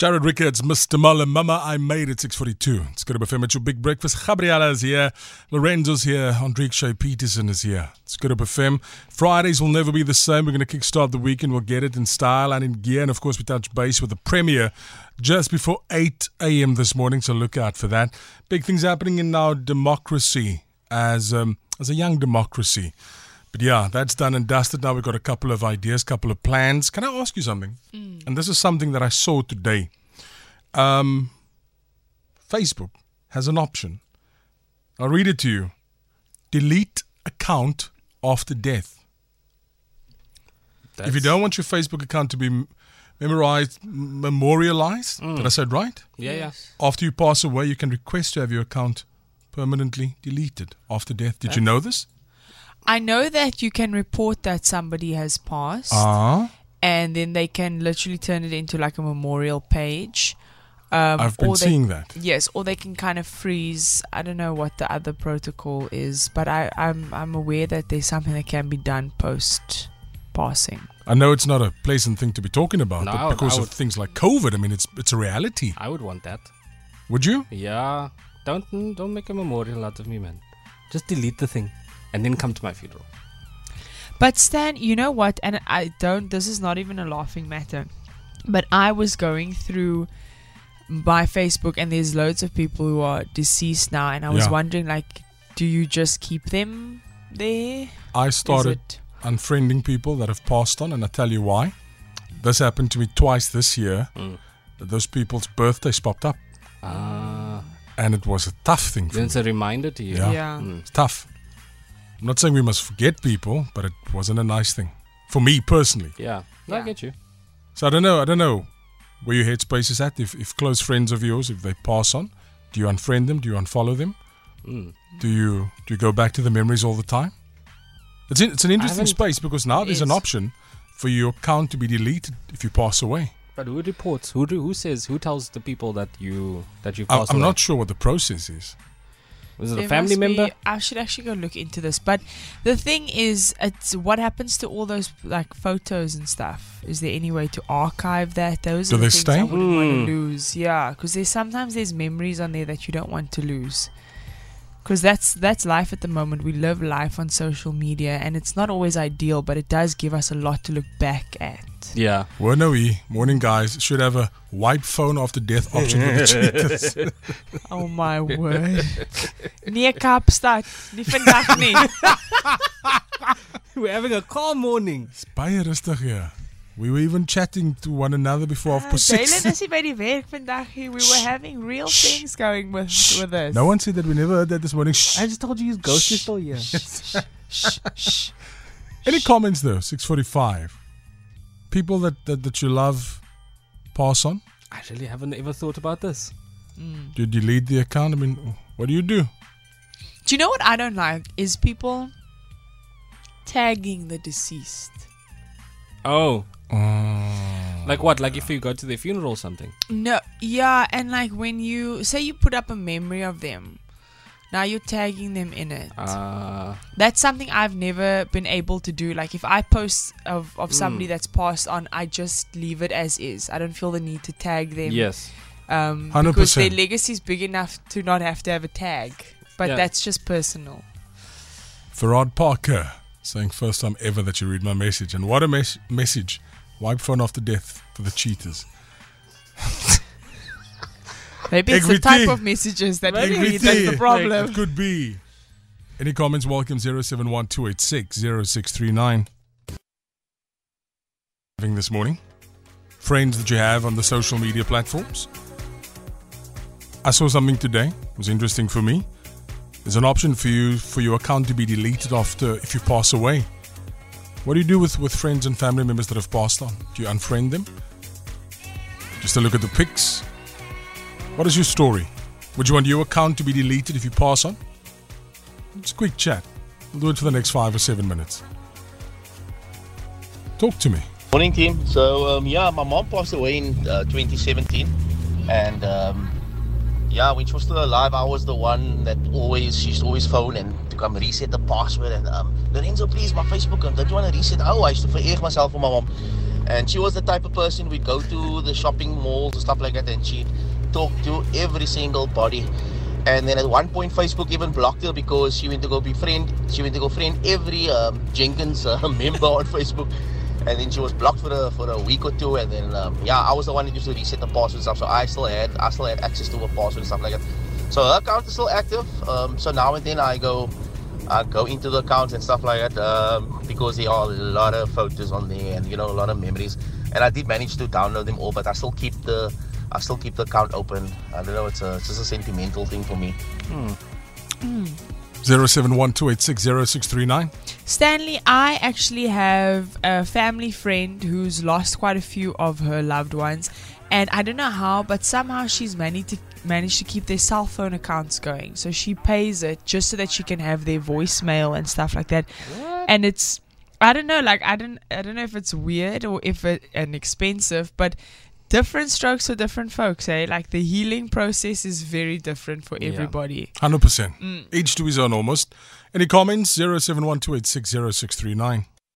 Jared Rickards, Mr. Muller, Mama, I made it 642. It's good to be your big breakfast. Gabriella is here. Lorenzo's here. Andrique Shea Peterson is here. It's good to be FM. Fridays will never be the same. We're going to kickstart the weekend. We'll get it in style and in gear. And of course, we touch base with the premier just before 8 a.m. this morning. So look out for that. Big things happening in our democracy as, um, as a young democracy. But yeah, that's done and dusted. Now we've got a couple of ideas, couple of plans. Can I ask you something? Mm. And this is something that I saw today. Um, Facebook has an option. I'll read it to you. Delete account after death. That's if you don't want your Facebook account to be memorized, memorialized, mm. did I say it right? Yeah, yeah. After you pass away, you can request to have your account permanently deleted after death. Did That's you know this? I know that you can report that somebody has passed, uh-huh. and then they can literally turn it into like a memorial page. Um, I've been seeing that. Yes, or they can kind of freeze. I don't know what the other protocol is, but I, I'm I'm aware that there's something that can be done post passing. I know it's not a pleasant thing to be talking about, no, but because of things like COVID, I mean, it's it's a reality. I would want that. Would you? Yeah. Don't don't make a memorial out of me, man. Just delete the thing and then come to my funeral. But Stan, you know what? And I don't. This is not even a laughing matter. But I was going through my Facebook, and there's loads of people who are deceased now, and I was yeah. wondering, like, do you just keep them there? I started unfriending people that have passed on, and I tell you why. This happened to me twice this year. Mm. Those people's birthdays popped up. Ah. And it was a tough thing for It's a reminder to you. Yeah. yeah. Mm. It's tough. I'm not saying we must forget people, but it wasn't a nice thing for me personally. Yeah, yeah. I get you. So I don't know. I don't know where your headspace is at. If, if close friends of yours, if they pass on, do you unfriend them? Do you unfollow them? Mm. Do you do you go back to the memories all the time? It's in, it's an interesting space because now there's is. an option for your account to be deleted if you pass away. But who reports? Who do, who says? Who tells the people that you that you pass I'm away? not sure what the process is. Was it there a family member? Be, I should actually go look into this. But the thing is, it's what happens to all those like photos and stuff. Is there any way to archive that? Those Do are the things stay? I wouldn't mm. want to lose. Yeah, because there's sometimes there's memories on there that you don't want to lose because that's that's life at the moment. We live life on social media, and it's not always ideal, but it does give us a lot to look back at. Yeah. Well, no, we morning guys should have a wipe phone after death option for the cheaters. oh my word! Nee Kaapstad, nie vandag nie. We're having a calm morning. It's baie rustig hier. We were even chatting to one another before half ah, past six. Jalen is by die werk vandag. We were having real Shh. things going with, Shh. with us. No one said that we never heard that this morning. Shh. I just told you his ghost is still here. Any comments though? 645. People that, that, that you love pass on? I really haven't ever thought about this. Mm. Do you delete the account? I mean, what do you do? Do you know what I don't like? Is people tagging the deceased. Oh, Oh. Like what? Like if you go to their funeral or something? No, yeah, and like when you say you put up a memory of them, now you're tagging them in it. Uh, that's something I've never been able to do. Like if I post of, of somebody mm. that's passed on, I just leave it as is. I don't feel the need to tag them. Yes. Um, because their legacy is big enough to not have to have a tag. But yeah. that's just personal. Farad Parker saying first time ever that you read my message. And what a mes- message. Wipe phone after death for the cheaters. Maybe it's the type of messages that read that's the problem. It could be. Any comments? Welcome 071 0639. Having this morning. Friends that you have on the social media platforms. I saw something today. It was interesting for me. There's an option for you for your account to be deleted after if you pass away. What do you do with, with friends and family members that have passed on? Do you unfriend them? Just to look at the pics? What is your story? Would you want your account to be deleted if you pass on? Just a quick chat. We'll do it for the next five or seven minutes. Talk to me. Morning, team. So, um, yeah, my mom passed away in uh, 2017. And um, yeah, when she was still alive, I was the one that always, she used to always phone and to come reset the password. And um, Lorenzo, please, my Facebook, don't you want to reset? Oh, I used to forgive myself for my mom. And she was the type of person we'd go to the shopping malls and stuff like that, and she'd talk to every single body. And then at one point, Facebook even blocked her because she went to go befriend. She went to go friend every um, Jenkins uh, member on Facebook, and then she was blocked for a for a week or two. And then um, yeah, I was the one that used to reset the password and stuff, so I still had I still had access to her password and stuff like that. So her account is still active. Um, so now and then I go I go into the accounts and stuff like that um, because there are a lot of photos on there and you know a lot of memories. And I did manage to download them all, but I still keep the I still keep the account open. I don't know, it's, a, it's just a sentimental thing for me. Hmm. Zero seven one two eight six zero six three nine. Stanley, I actually have a family friend who's lost quite a few of her loved ones, and I don't know how, but somehow she's managed to managed to keep their cell phone accounts going. So she pays it just so that she can have their voicemail and stuff like that. And it's I don't know, like I don't I don't know if it's weird or if it and expensive, but different strokes for different folks, eh? Like the healing process is very different for Yeah. everybody. Hundred percent. Each to his own almost. Any comments? Zero seven one two eight six zero six three nine.